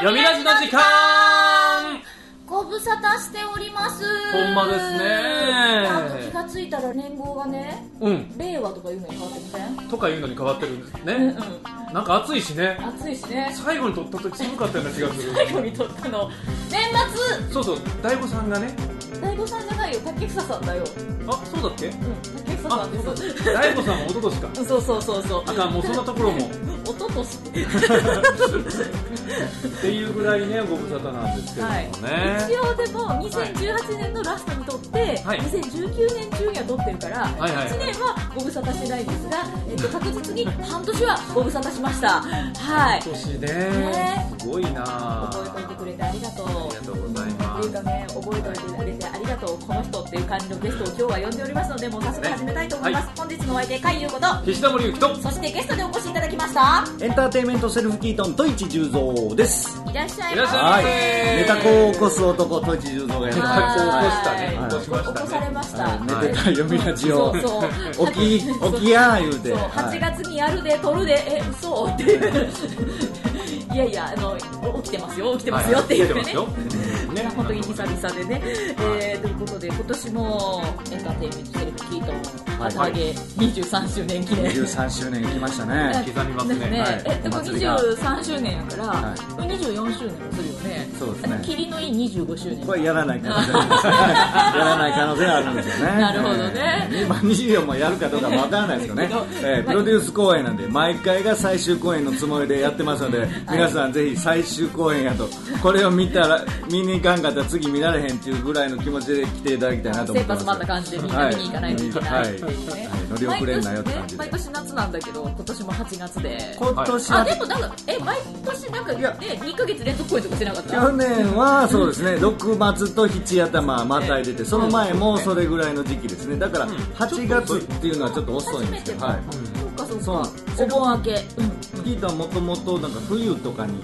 読みラジの時間。ご無沙汰しております。ほんまですね。な気がついたら年号がねうん。令和とかいうのに変わってません？とかいうのに変わってるんですね、うんうん。なんか暑いしね。暑いしね。最後に撮った時寒かったような気がする。最後に撮ったの。年そうそう。大悟さんがねさんじゃないよ竹房さんだよ。あそうだっけ？うん竹房さんです大悟さんも一昨年か？そうそうそうそう。あかんもうそんなところも。一昨年っていうぐらいねご無沙汰なんですけれどもね、一応でも2018年のラストに撮って、はい。2019年中には撮ってるから、はいはい1年はご無沙汰してないんですが、えっと、確実に半年はご無沙汰しました。はい。今年ね。ね。すごいな。覚えておいてくれてありがとう。ありがとうございってますいうかね、覚えておいてくれてありがとう、この人っていう感じのゲストを今日は呼んでおりますので、もう早速始めたいと思います。本日のお相手、海優こと、岸田森ゆきとそしてゲストでお越しいただきました。エンターテインメントセルフキートントイチ十三です。いらっしゃいまはい。ネタ子を起こす男トイチ十三がやってネます。タ子を起こしたはいね起こしましたね起こされました。はい寝てた読みラジオそうそう。起き 起きや言うて。そう、は8い月にやるで、撮るで、え、嘘っていう。いやいや、あの、起きてますよ、起きてますよっていうね。はいね。本当に久々でね、えー、ということで今年もエンターテインメントセルフキートンはい。旗揚げ23周年記念、23周年行きましたね。刻みますね。はい。えでもお祭りが。23周年やから、はい。これ24周年もするよね。そうですね。霧のいい25周年。これやらない可能性。やらない可能性あるんですよね。なるほどね。えー。まあ24もやるかどうかわからないですけどね。えープロデュース公演なんで毎回が最終公演のつもりでやってますので、皆さんぜひ最終公演やとこれを見たら見に行かんかったら次見られへんっていうぐらいの気持ちで来ていただきたいなと思ってます。切羽詰まった感じでみんな見に行かないと。い。けない。ってい。うね、はい。乗り遅れんなよって感じで。毎年夏なんだけど今年も8月で。今年はあでもなんかえ毎年なんかねや。2ヶ月連続公演とかしてなかった？去年はそうですね。6月と7頭またいでてその前もそれぐらいの時期ですね。だから8月っていうのはちょっと遅いんですよ、はい、そうかそうか。お盆明け。うん。キートはもともとなんか冬とかに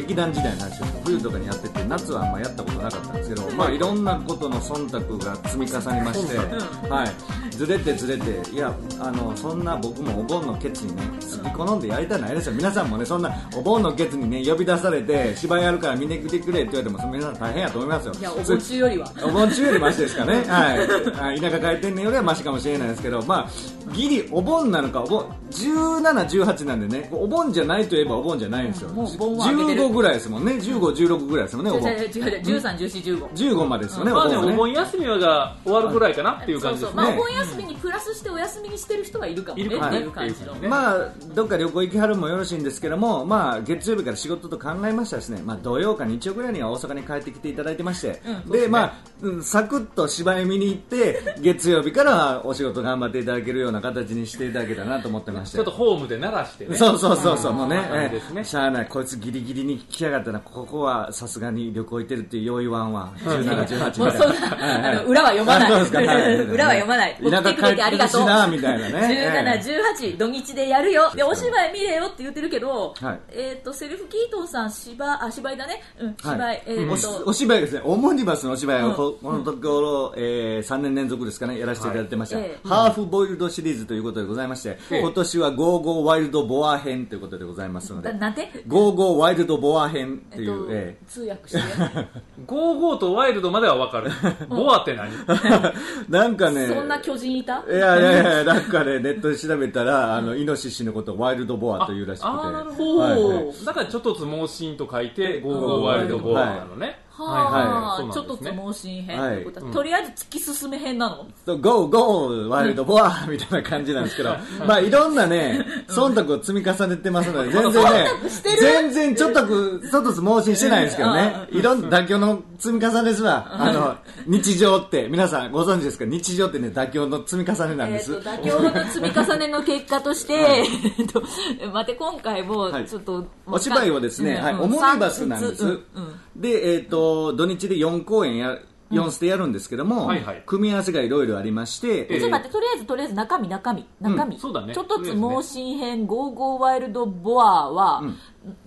劇団時代の話ですけど冬とかにやってて夏はあんまやったことなかったんですけど、まあ、いろんなことの忖度が積み重ねまして、はい、ずれてずれていやあのそんな僕もお盆のケツにね好き好んでやりたいないですよ。皆さんもねそんなお盆のケツにね呼び出されて芝居やるから見に来てくれって言われても皆さん大変やと思いますよ。いやお盆中よりは。お盆中よりマシですかね、はい。はい、田舎帰ってんねんよりはマシかもしれないですけど、まあ、ギリお盆なのかお盆17、18なんでねお盆じゃないといえばお盆じゃないんですよ、もう盆は明けてる。15ぐらいですもんね。15、16ぐらいですもんねお盆。違う違う違う13、14、15 15までですよね、まあね。お盆はねお盆休みが終わるぐらいかなっていう感じですね。まあ、お盆休みにプラスしてお休みにしてる人はいるかもねっていう感じの、まあ、どっか旅行行きはるもよろしいんですけども、まあ、月曜日から仕事と考えましたらですね、まあ、土曜か日曜ぐらいには大阪に帰ってきていただいてまして、うんで、まあ、うんサクッと芝居見に行って、月曜日からはお仕事頑張っていただけるような形にしていただけたらなと思ってまして。ちょっとホームで鳴らしてね。そうそうそうそう、もうね、感じですね。えーしゃあない、こいつギリギリに来やがったな、ここはさすがに旅行行ってるっていうよう言わんわ、17、18もうそんな、裏は読まない。裏は読まない。田舎来てくれてありがとう。みたいなね。17、18、土日でやるよ。で、お芝居見れよって言ってるけど、はい。えっと、セルフキートンさん、芝、あ、芝居だね。うん、芝居。お芝居ですね、オムニバスのお芝居うん。をこ,、このところ、えー、3年連続ですかね、やらせていただいてました、ハーフボイルドシリーズということでございまして、ええ今年は Go Go Wild Boar 編ということでございますので。な、なんて？ゴーゴーワイルドボア編えっとという、え、通訳して。 Go Go と wild までは分かる。Boar って何？え なんかね、そんな巨人いた？いやいやいや、なんかね、ネットで調べたら、あの、イノシシのことをワイルドボアというらしくて。ああーなるほど、はいはい。だからちょっとつ盲信と書いてゴーゴーワイルドボアなのね、はあ、そうちょっとつ盲信編はいと。い。うことはとりあえず突き進め編なの？そうゴーゴーワイルドボア みたいな感じなんですけど、まあいろんなね、忖度を積み重ねてますので、全然ね、全然ちょっとく、ちょっと盲信してないんですけどね、いろんな妥協の積み重ねですわ。あの、日常って、皆さんご存知ですか？日常ってね、妥協の積み重ねなんです。えー、と妥協の積み重ねの結果として、えっと待って今回もはい。ちょっと、お芝居をですね、はい、オモニバスなんです。で、えっ、と、土日で4公演や、4ステやるんですけども、はいはい。組み合わせがいろいろありまして、ちょっと待ってとりあえずとりあえず中身中身。中身、そうだね。ちょっとつ盲信編ゴーゴーワイルドボアは、え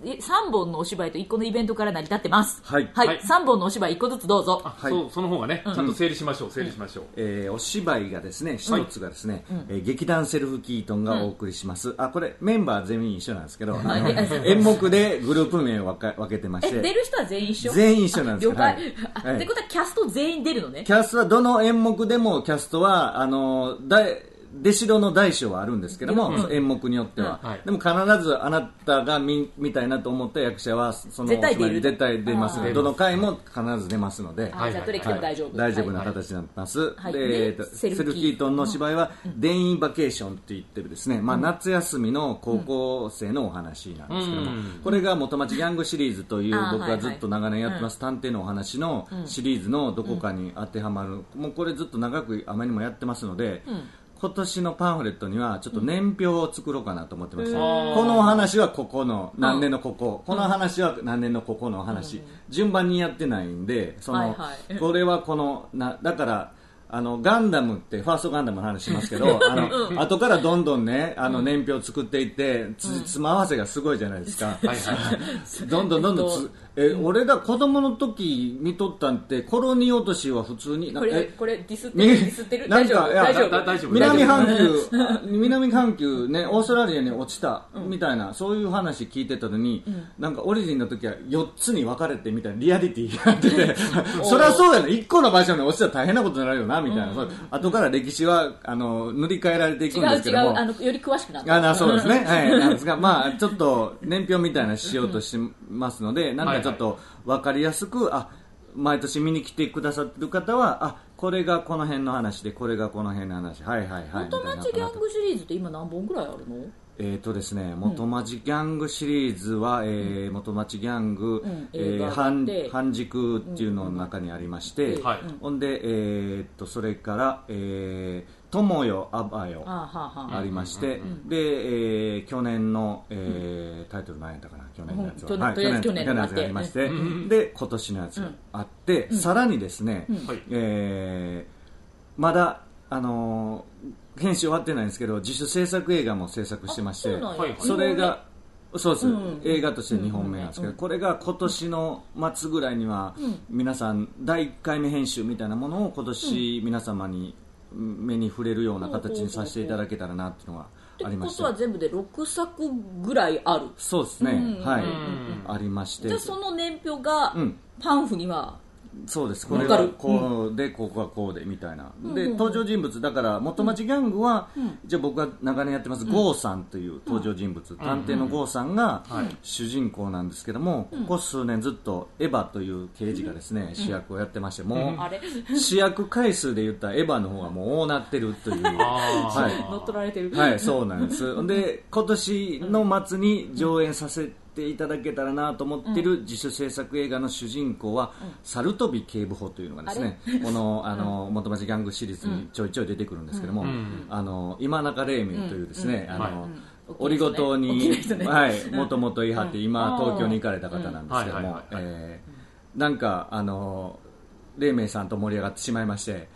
3本のお芝居と1個のイベントから成り立ってます。はい。はい。はい。3本のお芝居1個ずつどうぞ。あ、はい。そうその方がね、ちゃんと整理しましょう整理しましょう、えーお芝居がですね一つがですね、えー劇団セルフキートンがお送りします、あこれメンバー全員一緒なんですけど、演目でグループ名を分か分けてましえ出てる人は全員一緒？全員一緒なんです。了解、はい。あはいってことはキャスト全員出るのね。キャストはどの演目でもキャストはあの大出城の大小はあるんですけども、うん。演目によっては、うん。はい。でも必ずあなたが見見たいなと思った役者はその絶対出絶対出ます。どの回も必ず出ますので、あじゃあどれ来ても大丈夫、大丈夫なはい形になってます、はい。で、セルフキー。セルフキートンの芝居は「デインバケーション」って言ってるですね、まあ、夏休みの高校生のお話なんですけども、うん。これが元町ギャングシリーズという僕がずっと長年やってます探偵のお話のシリーズのどこかに当てはまる、もうこれずっと長くあまりにもやってますので、今年のパンフレットにはちょっと年表を作ろうかなと思ってました、うん。このお話はここの何年のここ、この話は何年のここのお話、順番にやってないんでその、はいはい。これはこのなだからあのガンダムってファーストガンダムの話しますけど あの後からどんどんねあの年表を作っていってつつま合わせがすごいじゃないですか、はいはいはい。どんどんどんどんつえ俺が子供の時見とったんってコロニー落としは普通になこれえこれディスってみるディスってる？大丈夫？大丈夫？南半球南半球ねオーストラリアに落ちたみたいな、そういう話聞いてたのに、なんかオリジンの時は4つに分かれてみたいなリアリティがあって。てそりゃそうやな1個の場所に落ちたら大変なことになるよなみたいな、そう後から歴史はあの塗り替えられていく違う違んですけども。うあのより詳しくなった。あなそうですね、はい、なんですが、まあ、ちょっと年表みたいなのしようとしてますので、なんかちょっと分かりやすく、あ毎年見に来てくださってる方は、あこれがこの辺の話で、これがこの辺の話、はいはいはい、元町ギャングシリーズって今何本ぐらいあるの？えーとですね、元町ギャングシリーズは、えー元町ギャング、んえー半半軸っていうのの中にありまして、はい。ほんで、えーっとそれから、えー、友よ、あばよ、ありまして、で、えー去年の、えータイトル何やったかな？去年のやつは、うん。ととりあえず去年ののやつがありまして、で今年のやつがあって、さらにですね、はいえーまだあのー編集終わってないんですけど自主制作映画も制作してましてあそれがそうです、うん映画として2本目なんですけど、これが今年の末ぐらいには、皆さん第1回目編集みたいなものを今年皆様に目に触れるような形にさせていただけたらなっていうのがってこありまして。とは全部で6作ぐらいある。そうですね、はい、ありまして。じゃあその年表がん。パンフにはそうです。これがわかるこうで、ここがこうでみたいな、で登場人物。だから元町ギャングは、じゃあ僕が長年やってます、郷さんという登場人物、探偵の郷さんが主人公なんですけども、ここ数年ずっとエヴァという刑事がですね、主役をやってましてもあれ？う主役回数で言ったらエヴァの方がもう大なってるという。はい。乗っ取られてる。はい、そうなんです。で、今年の末に上演させていただけたらなと思ってる自主制作映画の主人公は、猿飛び警部補というのがですね、この、あの、元町ギャングシリーズにちょいちょい出てくるんですけども、あの、今中黎明というですね、あの、オリゴ糖に、はい、もともといはって、今、東京に行かれた方なんですけどもなんか、あの、黎明さんと盛り上がってしまいまして、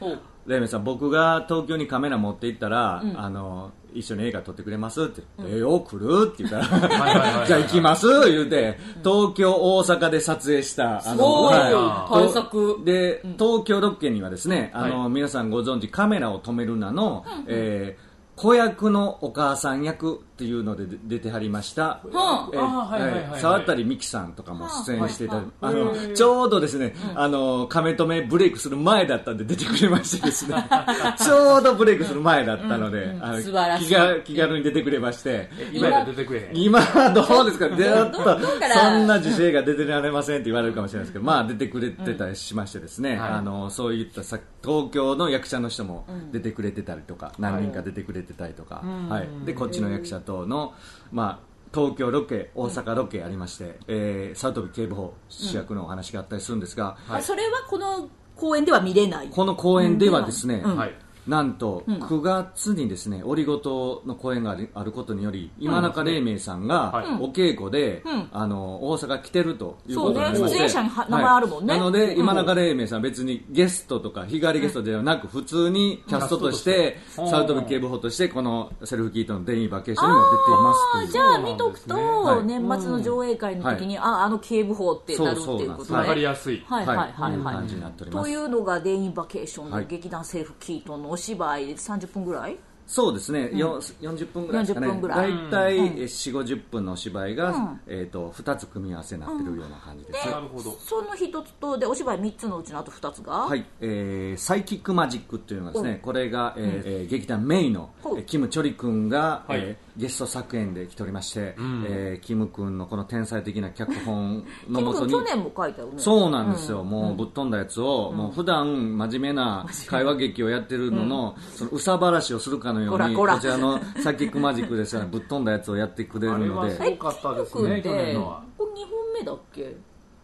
レイメさん僕が東京にカメラ持って行ったら、あの一緒に映画撮ってくれますって、ええよ来るって言ったら じゃあ行きます言うて東京大阪で撮影したあすごいはい。対策で東京ロケにはですね、あの皆さんご存知カメラを止めるなの、えー子役のお母さん役っていうので出出てはりました、はえーあーはいはいはいはい。沢渡美樹さんとかも出演していたあのちょうどですね、あの亀止めブレイクする前だったんで出てくれましてですね。ちょうどブレイクする前だったので、あの素晴らしい。気が気軽に出てくれまして。今や出てくれへん。今はどうですか、でっとどどっから？そんな自主映画出てられませんって言われるかもしれないですけど、まあ出てくれてたりしましてですね、はい。あのそういったさ東京の役者の人も出てくれてたりとか、何人か出てくれてたりとか、はい、でこっちの役者等の、まあ東京ロケ、大阪ロケありまして、えー、佐藤警部補主役のお話があったりするんですが、あそれはこの公演では見れない？この公演ではですね、うん。はいなんと9月にですね、オリゴ糖の公演があるあることにより今中黎明さんがはい。お稽古で、うん。あの大阪来てるということになりそうね。まして出演者には名前あるもんね。はいなので、うん。今中黎明さんは別にゲストとか日帰りゲストではなく普通にキャストとしてうんサウトビ警部補としてこのセルフキートのデイバケーションにも出ていますじゃあ見とくと、はい年末の上映会の時に、ああの警部補ってなるっていうことそうわかりねやすい。はいはいはいはい、いう感じになっております。というのがデインバケーションのはい劇団セーフキートンのお芝居30分ぐらい？そうですね、よ40分ぐらいですかね。40分ぐらい。大体4 5 0分のお芝居が、えー、と2つ組み合わせになってるような感じです、でなるほど。その一つとでお芝居3つのうちのあと2つが、はい、えーサイキックマジックというのはですね、これが、えーえー劇団メイの、えーキム・チョリ君が、はい。えーゲスト作演で来ておりまして、えーキム君のこの天才的な脚本のもとに。君去年も書いたよね。そうなんですよ、もうぶっ飛んだやつを、もう普段真面目な会話劇をやってるのの、そのうさばらしをするかのように、こちらのサイキックマジックですらぶっ飛んだやつをやってくれるので、はすごかったですね、去年のは。これ2本目だっけ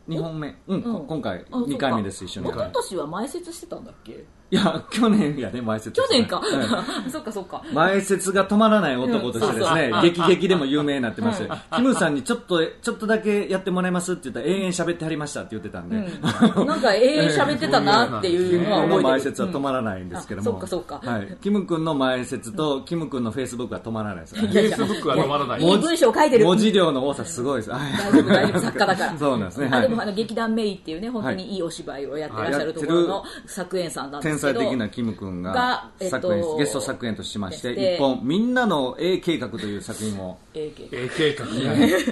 ？2本目、うん、こ今回あそうか。2回目です、一緒に。一昨年は前説してたんだっけ？いや、去年やね、前説。去年か、はい そっかそっか。前説が止まらない男としてですね、うんそうそう。劇劇でも有名になってまして、キムさんにちょっと、ちょっとだけやってもらえますって言ったら、永遠喋ってはりましたって言ってたんで、なんか永遠喋ってたなっていうのは覚えてる説は止まらないんですけども、うん。あそっかそっか。はい、キム君の前説と、キム君のフェイスブックは止まらないです、フェイスブックは止まらない。いい文章書いてる。文字量の多さすごいです。はい。大丈夫大丈夫。作家だから。そうなんですね。はい。あでもあの劇団メイっていうね本当にいいお芝居をやってらっしゃるところの作演さんなんで天す才的なキム君ががえっと作演、ゲスト作演としまして、で一本、みんなの A 計画という作品を、え計画。ね。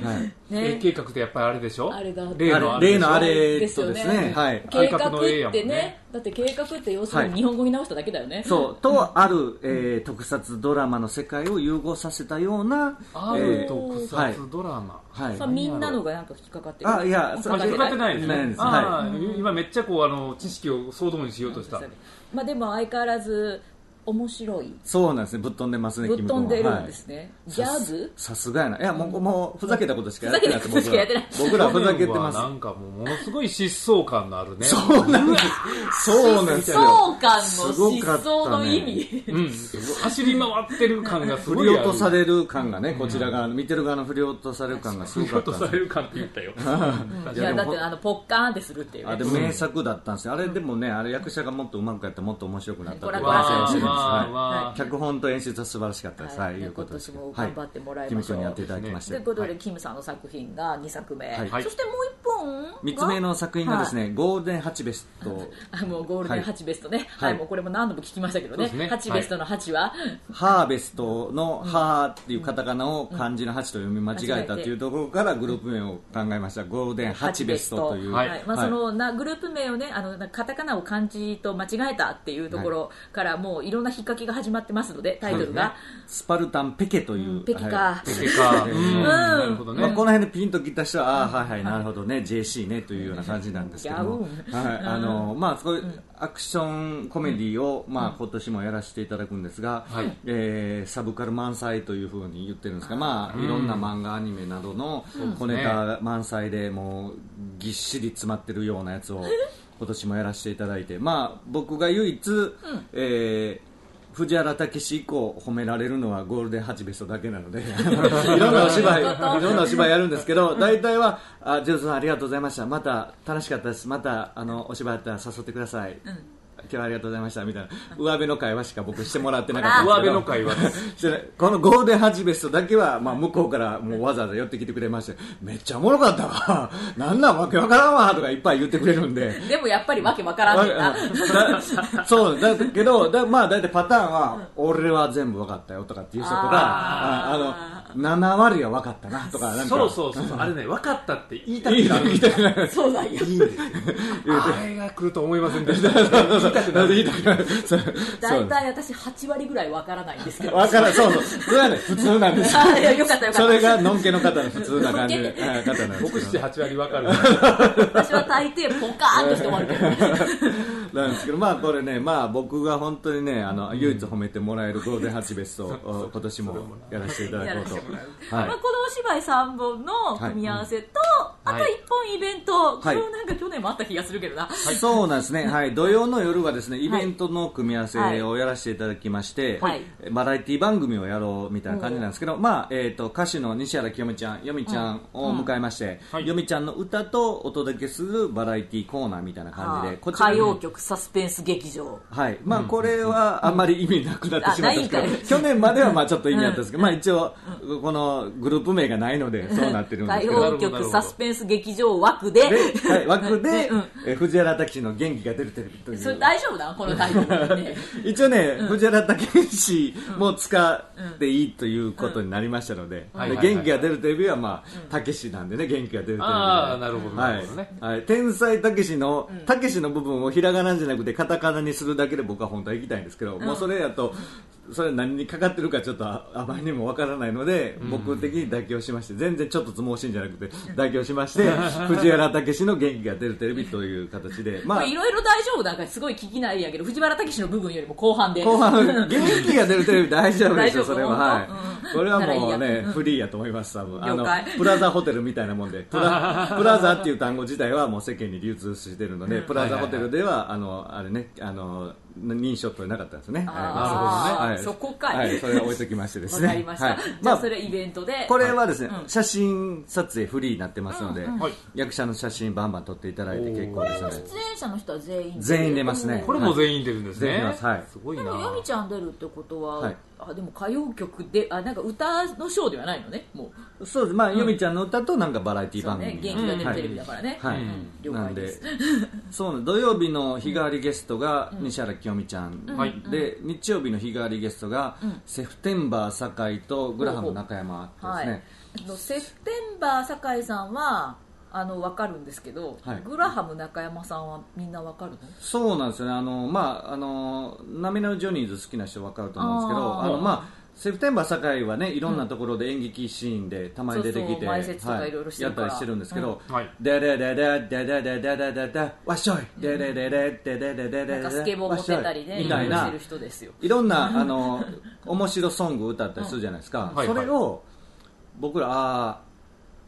はい。えね計画ってやっぱりあれでしょ？あれだ。例のあれでしょ？例のあれですよとですねね、はい。計画の A やってねもんねだって計画って要するはいに日本語に直しただけだよねそう、とある、えー特撮ドラマの世界を融合させたような、あえーる特撮ドラマ。はいさあみんなのがなんか引っかかってるあいや引っかかってないですねない今めっちゃこう、あの、知識を総動員しようとした。まあでも相変わらず面白いそうなんですね、ぶっ飛んでますね、ぶっ飛んでるんですね、ギャグ？さすがやな。いや、もう、もう、ふざけたことしかやってないです、ふざけたことしかやってない僕ら。ふざけてます。なんかもう、ものすごい疾走感のあるね。そうなんです。そうなんですよ。疾走感のすごかったね疾走の意味うん。走り回ってる感がす振ごいある。り落とされる感がね、こちら側の、見てる側の振り落とされる感がすごか振り落とったんですよされる感って言ったよ。いやだってあのポッカーンってするっていうねあでも名作だったんですよ、あれでもね、あれ役者がもっと上手くやったらもっと面白くなったというこらこら話をしてるんではわい。脚本と演出は素晴らしかったです、はい、いうことです。今年も頑張ってもらいキムましょう。君にやっていただきまして。ということで、はい。キムさんの作品が2作目、はい。そしてもう1本が三つ目の作品がですね、ゴールデンハチベスト、あもうゴールデン8ベストね、ははいいもうこれも何度も聞きましたけどね。ね。8ベストの8は、ハーベストのハーっていうカタカナを漢字の8と読み間違えたというところからグループ名を考えました。ゴールデンハチベストという。はい。はい。まあ、そのなグループ名をねあのなカタカナを漢字と間違えたっていうところからもういろんな引っ掛けが始まってますのでタイトルが、スパルタンペケという。ペキか、はい。ペか。うん。なるほどまあ、ね。この辺でピンときた人は、ああ、はいはい、なるほどね、JC ね、というような感じなんですけども、ギはい、あの、まあ、そういうアクションコメディを、まあ、今年もやらせていただくんですが、はい。えーサブカル満載というふうに言ってるんですが、まあ、いろんな漫画、アニメなどの小ネタ満載で、もう、ぎっしり詰まってるようなやつを、今年もやらせていただいて、まあ、僕が唯一、えー藤原武史以降褒められるのはゴールデンハチベストだけなので いろんなお芝居いろんなお芝居やるんですけど大体はあジョーズさんありがとうございました。また楽しかったです。またあのお芝居やったら誘ってください、今日はありがとうございましたみたいな。上辺の会話しか僕してもらってなかったんですけど。上辺の会話。このゴールデンハチベストだけは、まあ、向こうからもうわざわざ寄ってきてくれましてめっちゃおもろかったわ。なんなんわけわからんわとかいっぱい言ってくれるんで。でもやっぱりわけわからんなだそうだけどだまあ大体パターンは俺は全部分かったよとかっていう人とかああの7割は分かったなとかなんか。そうそうそうそう。あれね、分かったって言いたくなる。そうなんや。いいんです。あれが来ると思いませんでした。言いた。くなる。言いたくなる。そう。大体私8割ぐらいわからないんですけど。分からんそうそう。それはね普通なんですあいやよかったよかった。それがのんけの方の普通な感じ。方なんです僕けど7、8割分かる。私は大抵ポカーンとして終わるけどなんですけど、まあこれね、まあ僕が本当にね、あの、唯一褒めてもらえるゴールデンハチベストを今年もやらせていただこうと。まあ、はい。このお芝居3本の組み合わせと、あた一本イベント、こはいれもなんか去年もあった気がするけどな、そうなんですね、はい、土曜の夜はですねイベントの組み合わせをやらせていただきまして、はい。バラエティ番組をやろうみたいな感じなんですけど、まあえー、と歌手の西原清美ちゃん、よみちゃんを迎えまして、はい。よみちゃんの歌とお届けするバラエティコーナーみたいな感じで、こちら歌謡曲サスペンス劇場。はい。まあ、これはあんまり意味なくなってしまったんですけど、あないん去年まではまあちょっと意味あったんですけど、まあ、一応、このグループ名がないので、そうなってるんです歌けど。謡なるほど曲サスペンス劇場枠で。で、はい、枠で、うん。え藤原拓司の元気が出るテレビという。それ大丈夫だこのタイトルね。一応ね、藤原武史も使っていいということになりましたので、元気が出るテレビはまあ、武史なんでね、元気が出るテレビで。ああなるほどなはいね、はい、天才たけしの、たけしの部分をひらがなじゃなくてカタカナにするだけで僕は本当は行きたいんですけど、もうそれやと、それ何にかかってるかちょっとあ あまりにもわからないので、僕的に妥協しまして、全然ちょっとつもしいんじゃなくて、妥協しまして、藤原たけしの元気が出るテレビという形で、まあ、いろいろ大丈夫だからすごい聞きないやけど藤原武史の部分よりも後半で 後半、元気が出るテレビ大丈夫ですよ、それは。はい。これはもうね、うん。フリーやと思います、多分。あのプラザホテルみたいなもんで、プラプラザっていう単語自体はもう世間に流通してるので、プラザホテルでは、あの、あれね、あの、認証取れなかったんですね。なるほどねそこかい。はい、それは置いときましてですわね。かりました、はい。じまあゃあそれイベントで。これはですね、うん。写真撮影フリーになってますので、はい。役者の写真バンバン撮っていただいて結構ですので。出演者の人は全員全員出ますね。これも全員出るんですね、全員出ます。はい。すごいな。でもよみちゃん出るってことは、はい。あでも歌謡曲であなんか歌のショーではないのねもう。そうです。まあ、よみちゃんの歌となんかバラエティ番組。そうね。元気が出るテレビだからね、はい、うん。了なんで。解ですそうね土曜日の日替わりゲストが西原清美ちゃん、はい。で日曜日の日替わりゲストが、セプテンバー酒井とグラハム中山ですはい。ね、あのセプテンバー酒井さんはあの分かるんですけど、はい。グラハム中山さんはみんな分かるの？そうなんですよね。あのまああの波のジョニーズ好きな人分かると思うんですけどあのまあセプテンバー酒井はねいろんなところで演劇シーンでたまに出てきてやったりしてるんですけどはい「ダダダダダダダダダダダわっしょい。ダダダダダダダダダスケボー持ってたりねみたいないろんなあの面白ソング歌ったりするじゃないですか、はいそれを僕らあ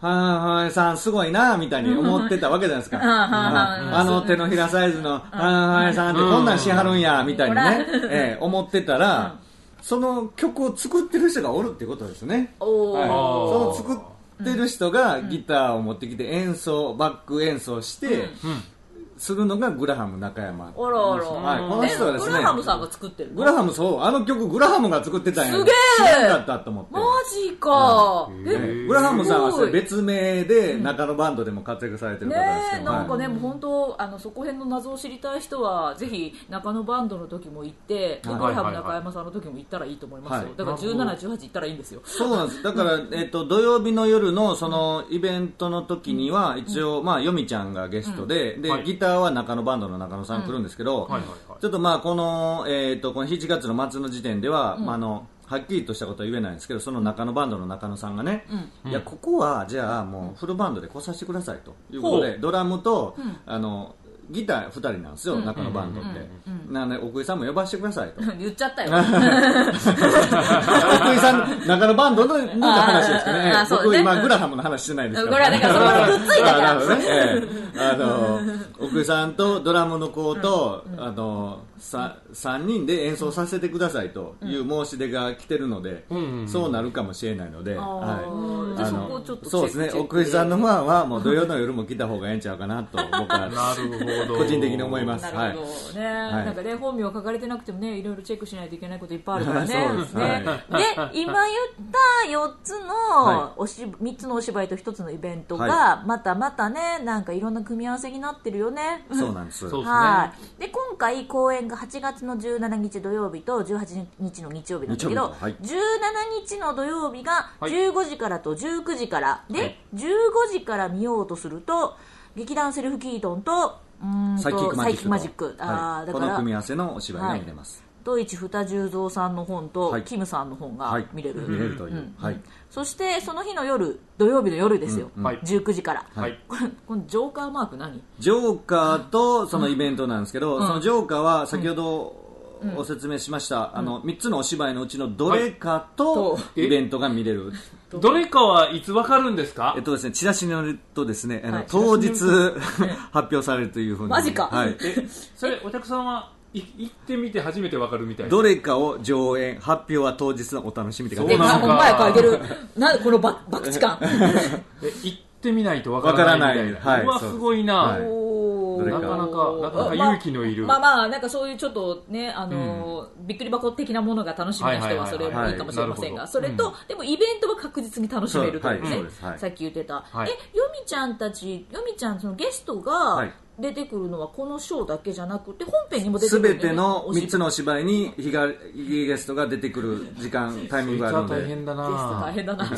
あはいはいさんすごいなみたいに思ってたわけじゃないですか、あの手のひらサイズのはいはいさんってこんなんしはるんやみたいにね、ええ思ってたら、その曲を作ってる人がおるってことですね、その作ってる人がギターを持ってきて演奏バック演奏して、するのがグラハム中山。あらあら、はい。この人はですねグラハムさんが作ってるの？グラハムそう。あの曲グラハムが作ってたんやすげえ。知らんかったと思って。マジか、うん。えええグラハムさんは別名で中野バンドでも活躍されてる方ですけど、ねえなんかはいね、もう本当あのそこ辺の謎を知りたい人はぜひ中野バンドの時も行って、グラハム中山さんの時も行ったらいいと思いますよ、はい。だから17、18行ったらいいんですよ。そうなんです。だから、えっと土曜日の夜のそのイベントの時には一応、まあ、よみちゃんがゲストで,、ではい。ギターは中野バンドの中野さん来るんですけど、はいはいはい。ちょっとまあこの,、えっとこの7月の末の時点では、まあ、あのはっきりとしたことは言えないんですけどその中野バンドの中野さんがね、いやここはじゃあもうフルバンドで来させてくださいということほでドラムと、あのギター2人なんですよ、中野バンドって、なので奥井さんも呼ばせてくださいと。言っちゃったよ。奥井さん、中野バンドのの話ですかね。僕今、グラハムの話してないですから。だからそこにくっついたから。あの、奥井さんとドラムの子と、あの、さ3人で演奏させてくださいという申し出が来てるので、そうなるかもしれないので、はい。あそのこをちょっとそうですね。奥井さんのファンはもう土曜の夜も来た方がええんちゃうかなと、僕はなるほど個人的に思います。なるほどね、なんかね本名書かれてなくてもねいろいろチェックしないといけないこといっぱいあるからね。そうですね。はで今言った4つの、はおし3つのお芝居と1つのイベントが、はまたまたねなんかいろんな組み合わせになってるよね。そうなんです。はい、で今回公演が8月の17日土曜日と18日の日曜日なんだけど、はい。17日の土曜日がはい。15時からと19時から、で、はい。15時から見ようとすると劇団セルフキートンとサイキックマジックマジック。あはいこの組み合わせのお芝居が見れます。ドイツ二十三さんの本と、はい。キムさんの本がはい。見れる、見れるという。はい。そしてその日の夜土曜日の夜ですよ、うんはい。19時から、はい。これこのジョーカーマーク何？ジョーカーとそのイベントなんですけど、そのジョーカーは先ほどお説明しました、あの3つのお芝居のうちのどれかといイベントが見れる、どれかはいつわかるんですか？えっとですね、チラシによるとですね、あのはい当日発表されるというふうに。マジか。はい、えそれお客さんはい行ってみて初めてわかるみたいな？どれかを上演発表は当日のお楽しみって書いてでますそうなんかなお前書いてる。なこのば博打感え行ってみないとわからないみたいな。わからない。うはい。わすごいな、はいなか。なかなかなか勇気のいる。まあまあなんかそういうちょっとねあのーびっくり箱的なものが楽しみな人はそれもいいかもしれませんがはい。それとでもイベントは確実に楽しめるというそうはいはい。さっき言ってた。はい。えよみちゃんたちよみちゃんそのゲストがはい出てくるのはこのショーだけじゃなくて本編にも出てすくるべての3つののお芝居。に日がゲストが出てくる時間タイミングがあるので。大変だゲストな大変だな。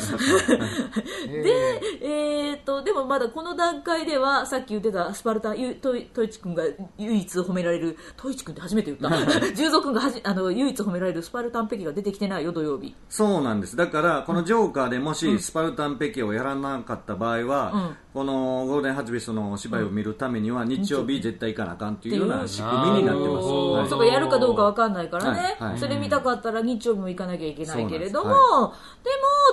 えで、えー、とでもまだこの段階ではさっき言ってたスパルタゆトイトイチ君が唯一褒められるトイチ君って初めて言った。十三君がはじあの唯一褒められるスパルタンペキが出てきてないよ土曜日。そうなんです。だからこのジョーカーでもしスパルタンペケをやらなかった場合は、うんこのゴールデンハチビスのお芝居を見るためには日曜日絶対行かなあかんっていうような仕組みになってます、はい。そうかやるかどうかわかんないからね、はい。はい。それ見たかったら日曜日も行かなきゃいけないけれども、でも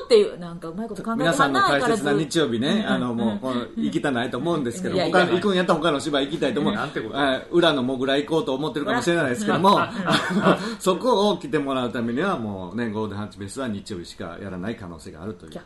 っていうなんかうまいこと考えて皆さんのないから大切な日曜日ね、あのもう この行きたないと思うんですけど、行くんやったら他の芝居行きたいと思う、なんてこと。はい裏のモグラ行こうと思ってるかもしれないですけども、そこを来てもらうためには、もうね、ゴールデンハチベースは日曜日しかやらない可能性があるという。で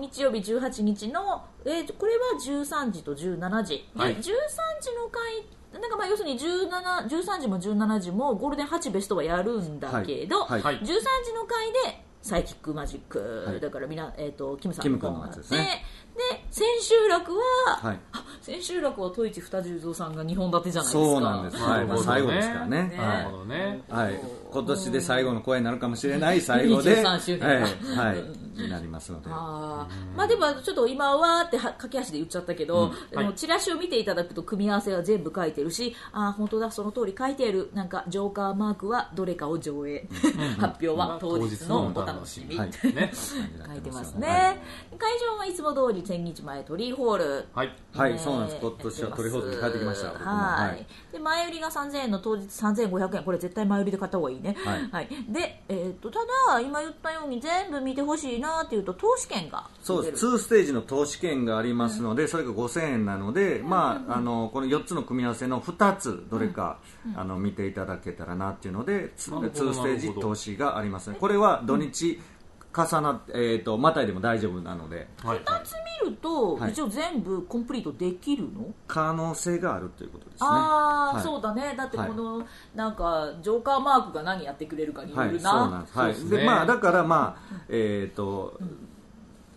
日曜日18日の、えーこれは13時と17時、ではい。13時の回なんかまあ要するに17 13時も17時もゴールデン8ベストはやるんだけど、はい。はい。13時の回でサイキックマジック、はい。だからみな、えー、とキムさんキム君のやつですね。で千秋楽は、はい。あ千秋楽はトイチ二重蔵さんが2本立てじゃないですか。そうなんです。は最後ですからね。ね。なるはほどね。い。はい。今年で最後の声になるかもしれない最後で、23周年。はい、はい、になりますので。まあでもちょっと今はっては駆け足で言っちゃったけど、でもはい。チラシを見ていただくと組み合わせは全部書いてるしあー本当だその通り書いてあるなんかジョーカーマークはどれかを上映 発表は当日のお楽しみ、はい。ね。書いてますね、会場はいつも通り千日前鳥居ホール。はい。はい、ねそうなんです。今年はトリホーズに帰ってきました。はい、で前売りが3000円の当日3500円。これ絶対前売りで買った方がいいね、はい。で、えー、とただ今言ったように全部見てほしいなっていうと投資券がそうです。2ステージの投資券がありますので、それが5000円なので、まあ、あの、この4つの組み合わせの2つ、どれか、あの、見ていただけたらなっていうので、2なるほどステージ投資がありますね。これは土日、重なって、えっと、またいでも大丈夫なので、はい。2つ見ると、はい。一応全部コンプリートできるの？可能性があるということですね。ああ、はい。そうだね。だってはい。この、なんかジョーカーマークが何やってくれるかによはい、そうるな、なんです。はい。ですね。で、まあ、だから、まあ、えっ、と、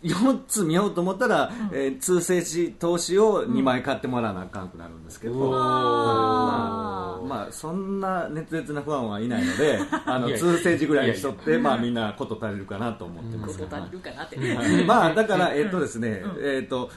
4つ見ようと思ったら、えー、通政治投資を2枚買ってもらわなあかんくなるんですけど、おー。あーまあ、そんな熱烈なファンはいないので、あの、通政治ぐらいにしとって、まあ、みんなこと足りるかなと思ってます。こと足りるかなって、は いまあ、だから、えっ、とですね、えっ、と、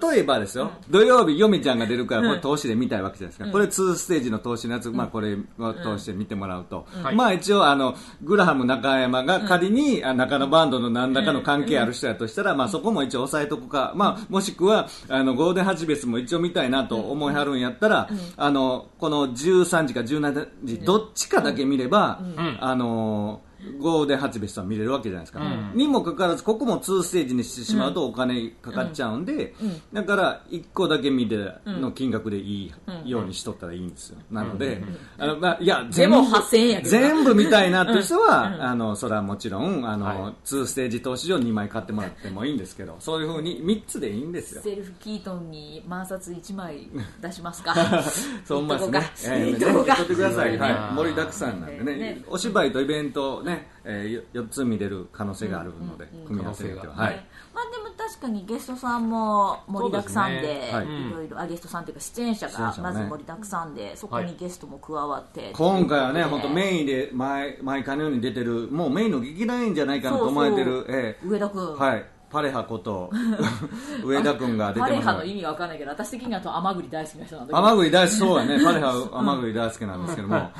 例えばですよ、土曜日、ヨミちゃんが出るから、これ投資で見たいわけじゃないですか。これ2ステージの投資のやつ、まあこれを通して見てもらうと。はい。まあ一応、あの、グラハム中山が仮に、あ中野バンドの何らかの関係ある人やとしたら、まあそこも一応押さえとくか、まあもしくは、あの、ゴールデンハチベスも一応見たいなと思いはるんやったら、あの、この13時か17時、どっちかだけ見れば、あの、ゴールデンハチベスは見れるわけじゃないですか、にもかかわらずここも2ステージにしてしまうとお金かかっちゃうんで、だから1個だけ見ての金額でいいようにしとったらいいんですよ。なので、あのまあ、いや全部でも8000円やけどな。全部見たいなっていう人は、あのそれはもちろんあの、はい。2ステージ投資を2枚買ってもらってもいいんですけどそういうふうに3つでいいんですよ。セルフキートンに万冊1枚出しますか。そう思いますね。ええいいとこか。ね言ってください。はい。盛りだくさんなんでね。ね。お芝居とイベントね、えー、4つ見れる可能性があるので、組み合わせによっては。可能性が。はい。まあでも確かにゲストさんも盛りだくさんでね。はい。いろいろあゲストさんというか出演者がまず盛りだくさんでそこにゲストも加わって今回はいう。ことで本当メインで毎毎回のように出てる、もうメインの劇団員じゃないかなと思われてる、そうそう。え上田君えはい。パレハこと、上田君が出てます。パレハの意味が分かんないけど私的にはと甘栗大好きな人なんだけど。甘栗大好き、そうやね、パレハ甘栗大好きなんですけども、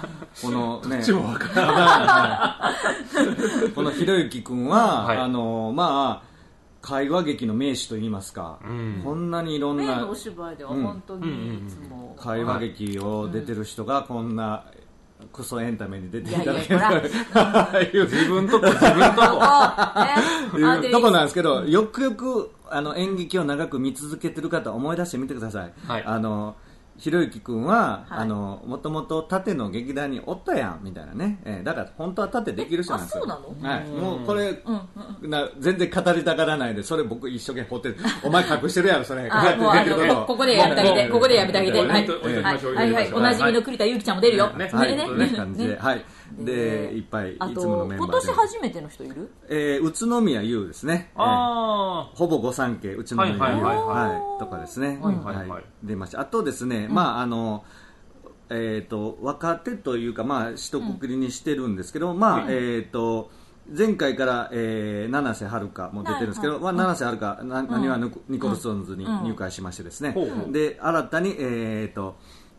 このね、このひろゆき君は、はい。あの、まあ、会話劇の名手といいますか、ん。こんなにいろんなメインのお芝居では本当にいつも。会話劇を出てる人がこんなクソエンタメに出ていただける。い う自分とこ自分とこ。あいうとこなんですけど、よくよくあの演劇を長く見続けてる方思い出してみてください。はい。あのひろゆき君は、はい。あのもともと縦の劇団におったやんみたいなね、えーだから本当は縦できる人なんですよ。はい、もうこれ、うんな全然語りたがらないでそれ僕一生懸命掘ってるお前隠してるやろそれ。ここでやめてあげて、ここでやめてあげて、はい、はい、はい、はい、おなじみの栗田祐希ちゃんも出るよ。ねはい、ねという感じで、はい、で、いっぱいいあつものメンバーで。年初めての人いる？えー宇都宮優ですね、えー。あほぼ御三家宇都宮優、はいはいはいはい。とかですね、はいはいはい。出ました。あとですね、まああのえー、と若手というか、まあ、一括りにしてるんですけど、まあえー、と前回から、えー、七瀬遥香も出てるんですけど、はいまあ、七瀬遥香ななにわニコルソンズに入会しましてですね、で新たに、えー、と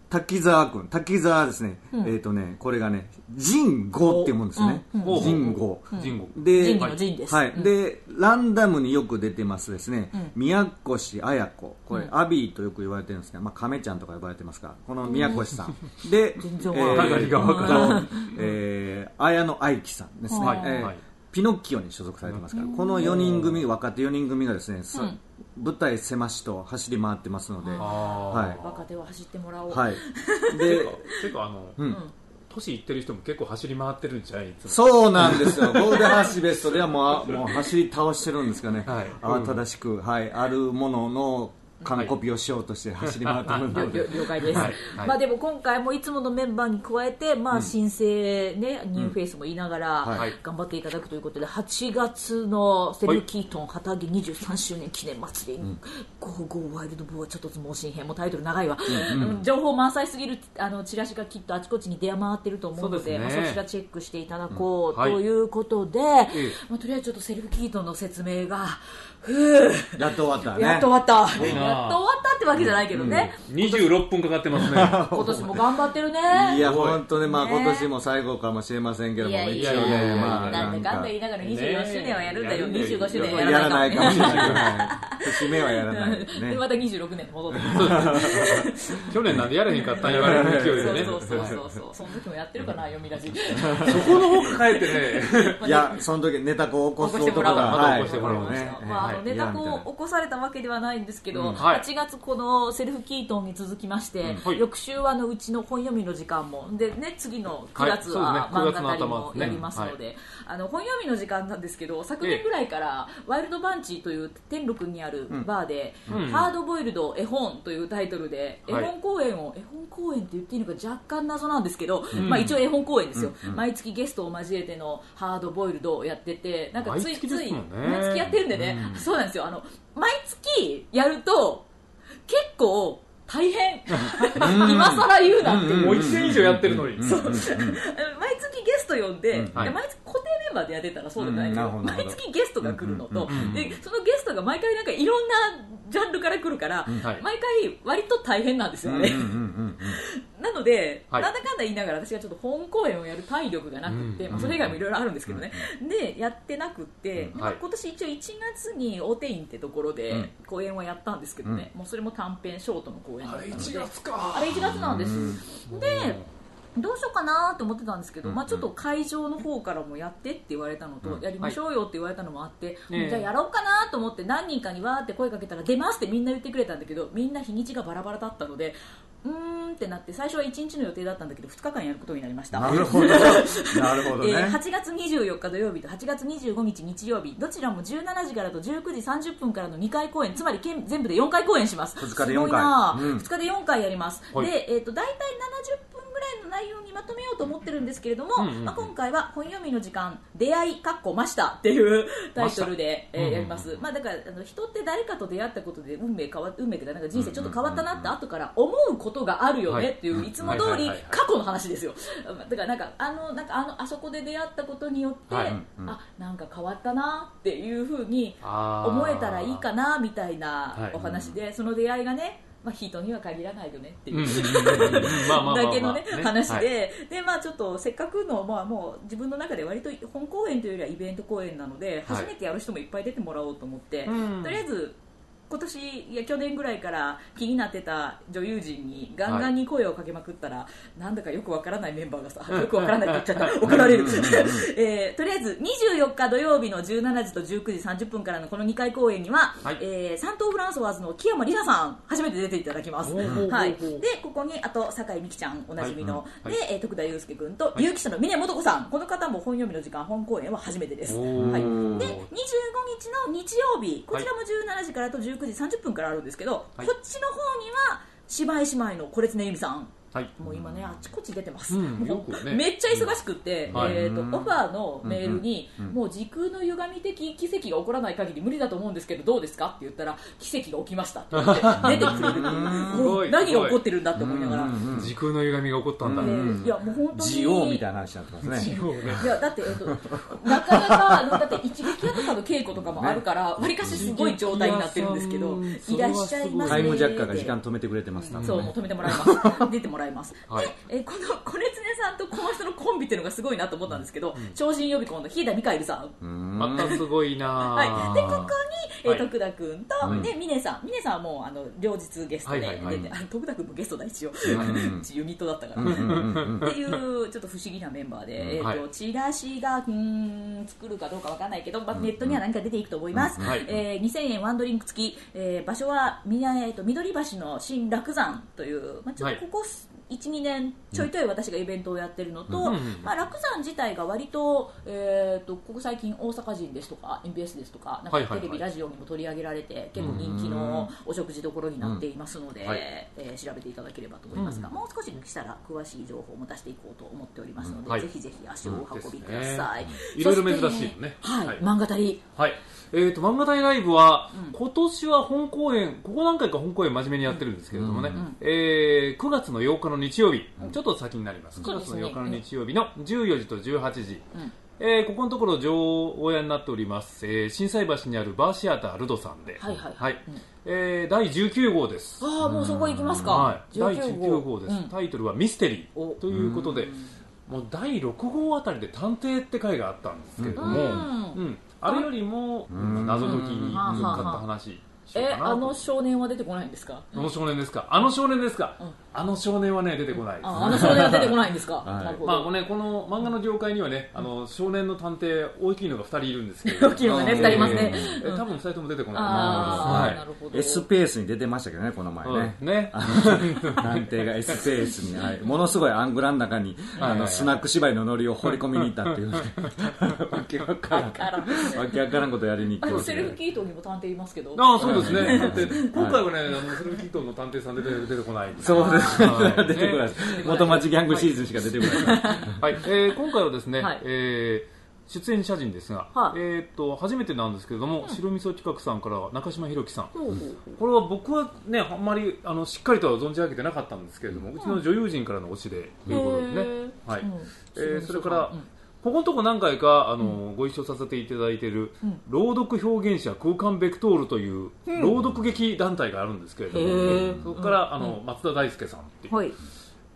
滝沢君。滝沢ですね、えーとねこれがね神号っていうもんですね、うんうん。神号、あ人語で仁義です。はい、うん。でランダムによく出てますですね、宮越綾子。これ、アビーとよく言われてるんですけど、まあ、亀ちゃんとか呼ばれてますから。この宮越さん、で全然わかんない。何がわからん。とえー綾野愛樹さんですね、はい。えーはいピノッキオに所属されてますから、この4人組若手4人組がですね、さ舞台狭しと走り回ってますので、あは若手を走ってもらおう。い、はい、い でてかあのうん。年いってる人も結構走り回ってるんじゃない？そうなんですよ、ゴールデンハッシュベストではもうあもう走り倒してるんですかね、はい。慌ただしく、はい、あるものの完コピをしようとして走り回ってるので、了解です、はい。はいまあでも今回もいつものメンバーに加えて、まあ、新生、ねニューフェイスも言いながら頑張っていただくということで8月のセルキートン旗揚げ23周年記念祭り「 Go Go Wild Boy 猪突猛進編」もタイトル長いわ、うん情報満載すぎるあのチラシがきっとあちこちに出回ってると思うのでそねまあ、そちらチェックしていただこううんはいということで、まあ、とりあえずちょっとセルフキートンの説明がやっと終わったね。やっと終わった、やっと終わったってわけじゃないけどね、26分かかってますね。今年も頑張ってるね。いや、本当ね、まあね。今年も最後かもしれませんけども、一応いやいや。ね、まあ、なんだかんだ言いながら24周年はやるんだよ、ねえ25周年はやらないかもしれない節目はやらないね。で。また26年に戻ってくる。去年なんでやれへんかったん言われる勢いでね。そうそうそうそうその時もやってるかな読み出し。そこの方抱えて ね。いや、その時ネタこう起こす男が、起こしてもらおうはい、起こしてもらおうこれをね。まあ、ネタやみたいな。こう起こされたわけではないんですけど、うん。はい。8月このセルフキートンに続きまして、はい。翌週はあのうちの本読みの時間も。で、ね、次の9月は漫画たり9月の頭ですね。もやりますので、あの本読みの時間なんですけど昨年ぐらいからワイルドバンチという天禄にあるバーで、うん。ハードボイルド絵本というタイトルで絵はい。本公演を、絵本公演って言っていいのか若干謎なんですけど、まあ、一応絵本公演ですよ、毎月ゲストを交えてのハードボイルドをやっててなんかついついね毎月やってるんでね、そうなんですよ。あの毎月やると結構大変。今更言うなって。もう1年以上やってるのに。そう毎月ゲスト呼んで、はい。で毎月固定メンバーでやってたらそうじゃないけど,、うん毎月ゲストが来るのと、うんうんでそのゲストが毎回なんかいろんなジャンルから来るから、はい。毎回割と大変なんですよね、うんうんうんなので、はい。なんだかんだ言いながら私がちょっと本公演をやる体力がなくって、うん。まあ、それ以外もいろいろあるんですけどね、でやってなくって、まあはい。今年一応1月にオテインってところうん。で公演をやったんですけどね、もうそれも短編ショートの公演だあれったので1月か。あれ1月なんです、でどうしようかなと思ってたんですけど、うん。まあ、ちょっと会場の方からもやってって言われたのと、うん。やりましょうよって言われたのもあって、ねえじゃあやろうかなと思って何人かにわーって声かけたら出ますってみんな言ってくれたんだけどみんな日にちがバラバラだったのでうーんってなって最初は1日の予定だったんだけど2日間やることになりました。なるほど。なるほどね。えー8月24日土曜日と8月25日日曜日どちらも17時からと19時30分からの2回公演つまり全部で4回公演します二日ですごいな、四回うん2日で4回やります、はいで、えー、と大体70分ぐらいの内容にまとめようと思ってるんですけれども、うんうんうん。まあ、今回は本読みの時間出会いかっこました っていうタイトルで、えーうんうんうん。やります、まあ、だからあの人って誰かと出会ったことで運命変わ運命というかなんか人生ちょっと変わったなって後から思うことがあるよねっていう、はい。いつも通りはいはいはいはい。過去の話ですよ。だからなんかあのなんかあのあそこで出会ったことによって、はい。うんあなんか変わったなっていうふうに思えたらいいかなみたいなはい。お話で、その出会いがね、まあ、人には限らないよねっていう、だけのね話はい。で、でまあちょっとせっかくのまあもう自分の中で割と本公演というよりはイベント公演なので、はい。初めてやる人もいっぱい出てもらおうと思って、うん。とりあえず今年いや去年ぐらいから気になってた女優陣にガンガンに声をかけまくったら、なんだかよくわからないメンバーがさ よくわからないって言っちゃった。怒られる、えーとりあえず24日土曜日の17時と19時30分からのこの2回公演には、はい。えーサントーフランソワーズの木山里奈さん初めて出ていただきます、はい、でここにあと酒井美紀ちゃんおなじみの、はい。で、えー徳田祐介君と有機者の峰素子さん。この方も本読みの時間本公演は初めてです、はい、で25日の日曜日こちらも17時からと19時30分からあるんですけど、はい。こっちの方には姉妹姉妹のコレツネ由美さんはい。もう今ねあちこち出てます、うんもうよくね。めっちゃ忙しくって、はい。えー、とオファーのメールに、もう時空の歪み的奇跡が起こらない限り無理だと思うんですけどどうですかって言ったら奇跡が起きましたって言って 出てくれるっていう。すごい。何が起こってるんだって思いながら、時空の歪みが起こったんだ、えーいやもう本当に。ジオみたいな話になってますね。ね。いやだって、えっと、なかなかあのだって一撃屋とかの稽古とかもあるからわり、かしすごい状態になってるんですけどいらっしゃいませタイムジャッカーが時間止めてくれてます多分そうもう止めてもらいます。出てもらいます、はい。でえこのコレツネさんとこの人のコンビっていうのがすごいなと思ったんですけど、超人予備校の日田ミカエルさん。うん。またすごいなはい、でここに、えーはい。徳田君と、うん。で峰さん。峰さんはもうあの両日ゲストで出て、はいはい。はいあの徳田君もゲストだ一応、んうち ユニットだったから、うんうんうん っていうちょっと不思議なメンバーで、えーとはい。チラシがうーん作るかどうかわかんないけど、まあ、ネットには何か出ていくと思います、うん。はい。えー2000円ワンドリンク付き、えー場所はえー、と緑橋の新楽山という、まあ、ちょっとここ、12年ちょいとい私がイベントをやってるのと、うんまあ、楽山自体が割と,、えー、とここ最近大阪人ですとか MBS ですとかなんかテレビ、ラジオにも取り上げられて結構人気のお食事どころになっていますので、うんはい。えー調べていただければと思いますが、うん。もう少ししたら詳しい情報も出していこうと思っておりますので、はい。ぜひぜひ足をお運びください、いろいろ珍しいね。はい、はい。漫画たり。はい。えー、と漫画大ライブは、今年は本公演ここ何回か本公演真面目にやってるんですけれどもね、んえー9月の8日の日曜日、ちょっと先になります。9月のそうですね。8日の日曜日の14時と18時、うん。えーここのところ上親になっております、えー、心斎橋にあるバーシアタールドさんで、はいはい。はえー第19号です。ああもうそこ行きますか、はい、第19 19号です、うん。タイトルは「ミステリお。ー」ということでもう第6号あたりで「探偵」って回があったんですけれども、ううん。んあれよりもん。謎解きにうん。向かった話えあの少年は出てこないんですか？あの少年ですか？あの少年ですか、うんあの少年はね出てこないです。ああの少年は出てこないんですか、はい。まあこれね、この漫画の業界にはね、あの少年の探偵大きいのが2人いるんですけど。大きいのがね二人いますね。えー多分2人とも出てこない。ああ、ますなるほど。S ペースに出てましたけどねこの前はいね。うん。ね。探偵が S ペースに、はい、ものすごいアングラの中にあのスナック芝居のノリを掘り込みに行ったっていうわけわからん。わけわからんことやりに行ってセルフキートにも探偵いますけど。ああそうですね、だって今回はね、あのセルフキットの探偵さん出て出てこない。そうですはい。出てこない。です元町ギャングシーズンしか出てこない。ですはい、えー今回はですね、はい。えー出演者陣ですが、はい。えーっと初めてなんですけれども、白味噌企画さんからは中島弘樹さん、ほうほうこれは僕はねあんまりあのしっかりとは存じ上げてなかったんですけれども、うちの女優陣からの推しでということですね、はい。うん。えーそれから、うんここのとこ何回かあの、ご一緒させていただいている、うん。朗読表現者空間ベクトールという朗読劇団体があるんですけれども、そこから、あうの松田大輔さんっていう、はい。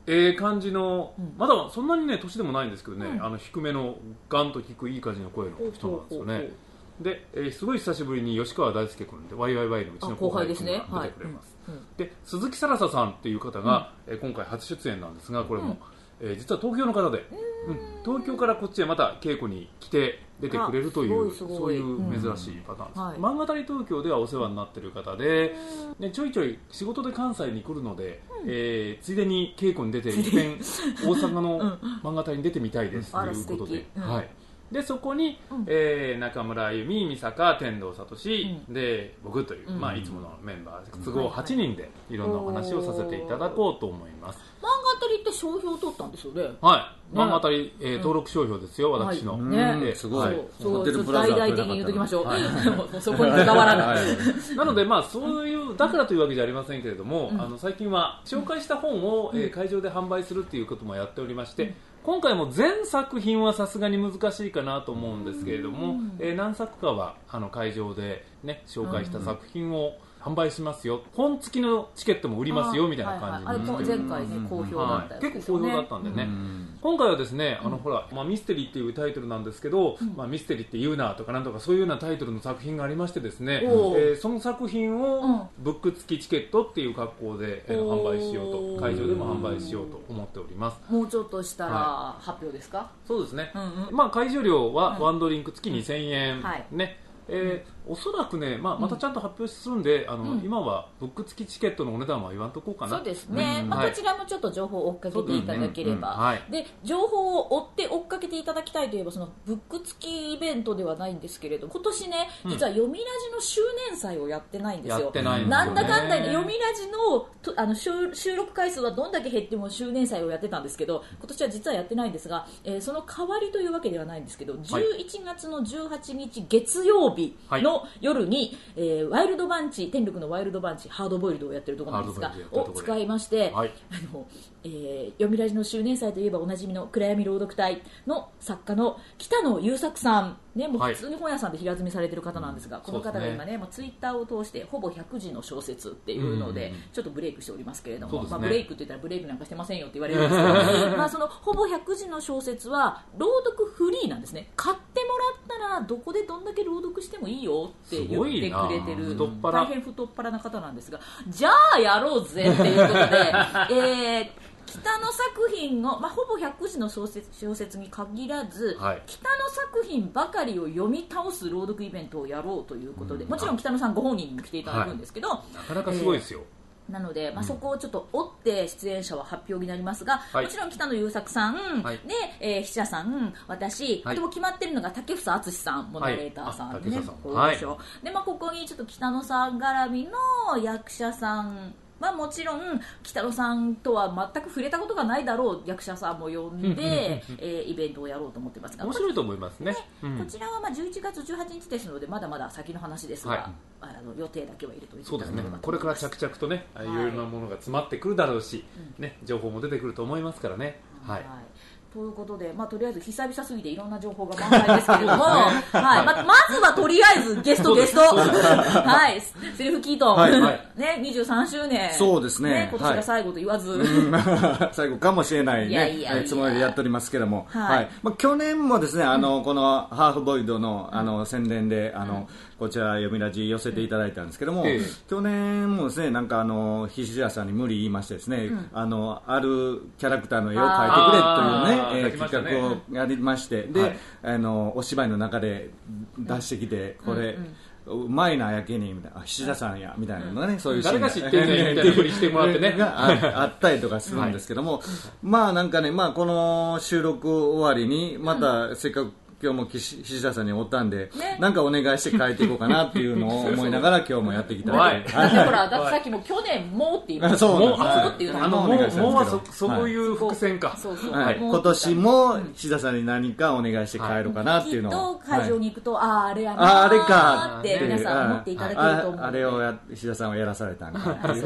ええ感じの、ん。まだそんなにね年でもないんですけどね、うん。あの低めのガンと聞くいい感じの声の人なんですよね。で、えーすごい久しぶりに吉川大輔君で YYY のうちの後輩君が出てくれます、で鈴木さらささんっていう方が、えー今回初出演なんですがこれも、えー実は東京の方で、うん。東京からこっちへまた稽古に来て出てくれるというそういう珍しいパターンです、はい。漫画たり東京ではお世話になってる方で、ね、ちょいちょい仕事で関西に来るので、えーついでに稽古に出て一遍大阪の漫画隊に出てみたいですということで。はい、でそこに、うん。えー中村あゆみ美坂天童聡、うで僕という、うん。まあ、いつものメンバー都合8人でいろんなお話をさせていただこうと思います。漫画たりって商標取ったんですよね。はい。ね。漫画たり、えー登録商標ですよ、私の、はいうん。ね。すごい。はい。そうそう大々的に言うときましょう、はい。そこにこだわらない、はい。なので、まあ、そういうだからというわけじゃありませんけれども、うん。あの最近は紹介した本を、えー会場で販売するっていうこともやっておりまして、今回も全作品はさすがに難しいかなと思うんですけれども、うん。えー何作かはあの会場で、ね、紹介した作品を、販売しますよ。本付きのチケットも売りますよみたいな感じはいはい。あれなんですけど前回ね好評だはったい、結構好評だったんでね、今回はですね、あのほら、まあ、ミステリーっていうタイトルなんですけど、まあ、ミステリーって言うなとかなんとかそういうようなタイトルの作品がありましてですね、えおー。ーその作品をブック付きチケットっていう格好で、えー販売しようと。会場でも販売しようと思っております。もうちょっとしたらは発表ですか、そうですね、うんうん。まあ、会場料はワンドリンク付き2000円、はい。ね。えーおそらくね、まあ、またちゃんと発表するんで、あのうん。今はブック付きチケットのお値段は言わんとこうかな。そうですね、まあ、うんはい。こちらもちょっと情報を追っかけていただければ、で情報を追って追っかけていただきたいといえばそのブック付きイベントではないんですけれど今年ね実は読みラジの周年祭をやってないんですよ。やってないんですよね。なんだかんだで読みラジのとあの収収録回数はどんだけ減っても周年祭をやってたんですけど今年は実はやってないんですが、えーその代わりというわけではないんですけど、11月の18日月曜日の夜に、えーワイルドバンチ天禄のワイルドバンチハードボイルドをやってるところなんですがを使いまして、はい。あのえー読みラジの周年祭といえばおなじみの暗闇朗読隊の作家の北野優作さん、ね、もうはい。普通に本屋さんで平積みされてる方なんですが、この方が今ね、もうツイッターを通してほぼ100字の小説っていうので、ちょっとブレイクしておりますけれども、ね。まあ、ブレイクって言ったらブレイクなんかしてませんよって言われるんですけど まあそのほぼ100字の小説は朗読フリーなんですね。買ってもらったらどこでどんだけ朗読してもいいよって言ってくれてる大変太っ腹な方なんですがじゃあやろうぜっていうことで、えー北の作品を、まあ、ほぼ100字の小説小説に限らず、はい。北の作品ばかりを読み倒す朗読イベントをやろうということで、もちろん北野さんご本人にも来ていただくんですけど、なかなかすごいですよ、なので、まあ、そこをちょっと追って出演者は発表になりますが、はい。もちろん北野優作さん、はい。でえー、筆者さん、私、はい。あとも決まってるのが竹房敦さん、モナレーターさんでしょでまあ、ここにちょっと北野さん絡みの役者さんまあ、もちろん北野さんとは全く触れたことがないだろう役者さんも呼んで、えーイベントをやろうと思ってますが面白いと思いますね、うん。こちらはまあ11月18日ですのでまだまだ先の話ですが、はい。あの予定だけは入れておいていそうですね。ただければとこれから着々とね、い、ろいろなものが詰まってくるだろうし、ね、情報も出てくると思いますからね、はいということで、まあ、とりあえず久々すぎていろんな情報が満載ですけれども、はい。ままずはとりあえずゲストゲスト、はい、セルフキートン、はいはい。ね、23周年、そうですね。今年が最後と言わず、最後かもしれないいやいやいや。ねつもりでやっておりますけども、はい。はい。まあ、去年もですねあの、このハーフボイドのあの宣伝であの、こちら読みラジ寄せていただいたんですけども、ええ。去年もですねなんかあの菱田さんに無理言いましてですね、あのあるキャラクターの絵を描いてくれというね、えーね。企画をやりましてで、はい。あのお芝居の中で出してきて、これ、うまいなやけにみたいなあ菱田さんやみたいなのがね、そういう誰が知ってんねんみたいなふりしてもらってね。がああったりとかするんですけども、まあなんかね、まあ、この収録終わりにまたせっかく今日も岸菱田さんにおったんで、ね。なんかお願いして書いていこうかなっていうのを思いながら 今日もやってきたので、はい。だってほら、だってさっきも去年もって言いましたそうもうなんです。もうっていうの。あのもうお願いしたんですけど。もうはそそういう伏線か、今年も菱田さんに何かお願いして帰ろうかなっていうのきっを、と会場に行くと、あああれやなああれか。って皆さん思っていただけると思うああれをや菱田さんはやらされたんかって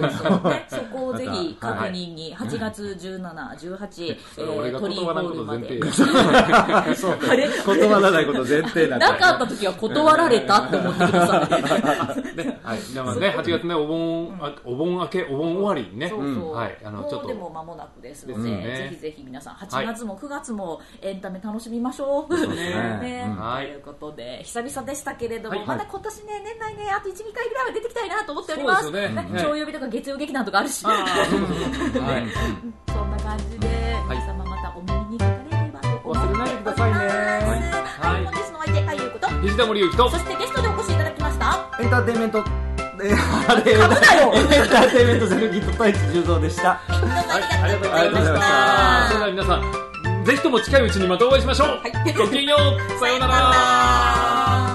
そこをぜひ確はい。認に、8月17、18、えそれ俺がー、トリー断らないことホールまで。う 断らないこと前提になかった時は断られたって思ってください。ね。はい、でもね8月ねお盆あお盆明けお盆終わりにね、そうそう、はい。あのちょっと。でも間もなくですので、ぜひぜひ皆さん8月も9月もエンタメ楽しみましょう。ね。ということで久々でしたけれども、はい。まだ今年ね年内ねあと12回ぐらいは出てきたいなと思っております。そうですよね。ね。長曜日とか月曜劇団とかあるし、そんな感じで、皆様忘れないでくださいね。はい、はい。本日のお相手あゆうこと、藤田森ゆきと。そしてゲストでお越しいただきました。エンターテインメント。えあれエンターテインメントセルギット太一でした。どうもありがとうござい。ましありがとうござい。それでは皆さんぜひとも近いうちにまたお会いしましょう、はい。ごきげんよう。さようなら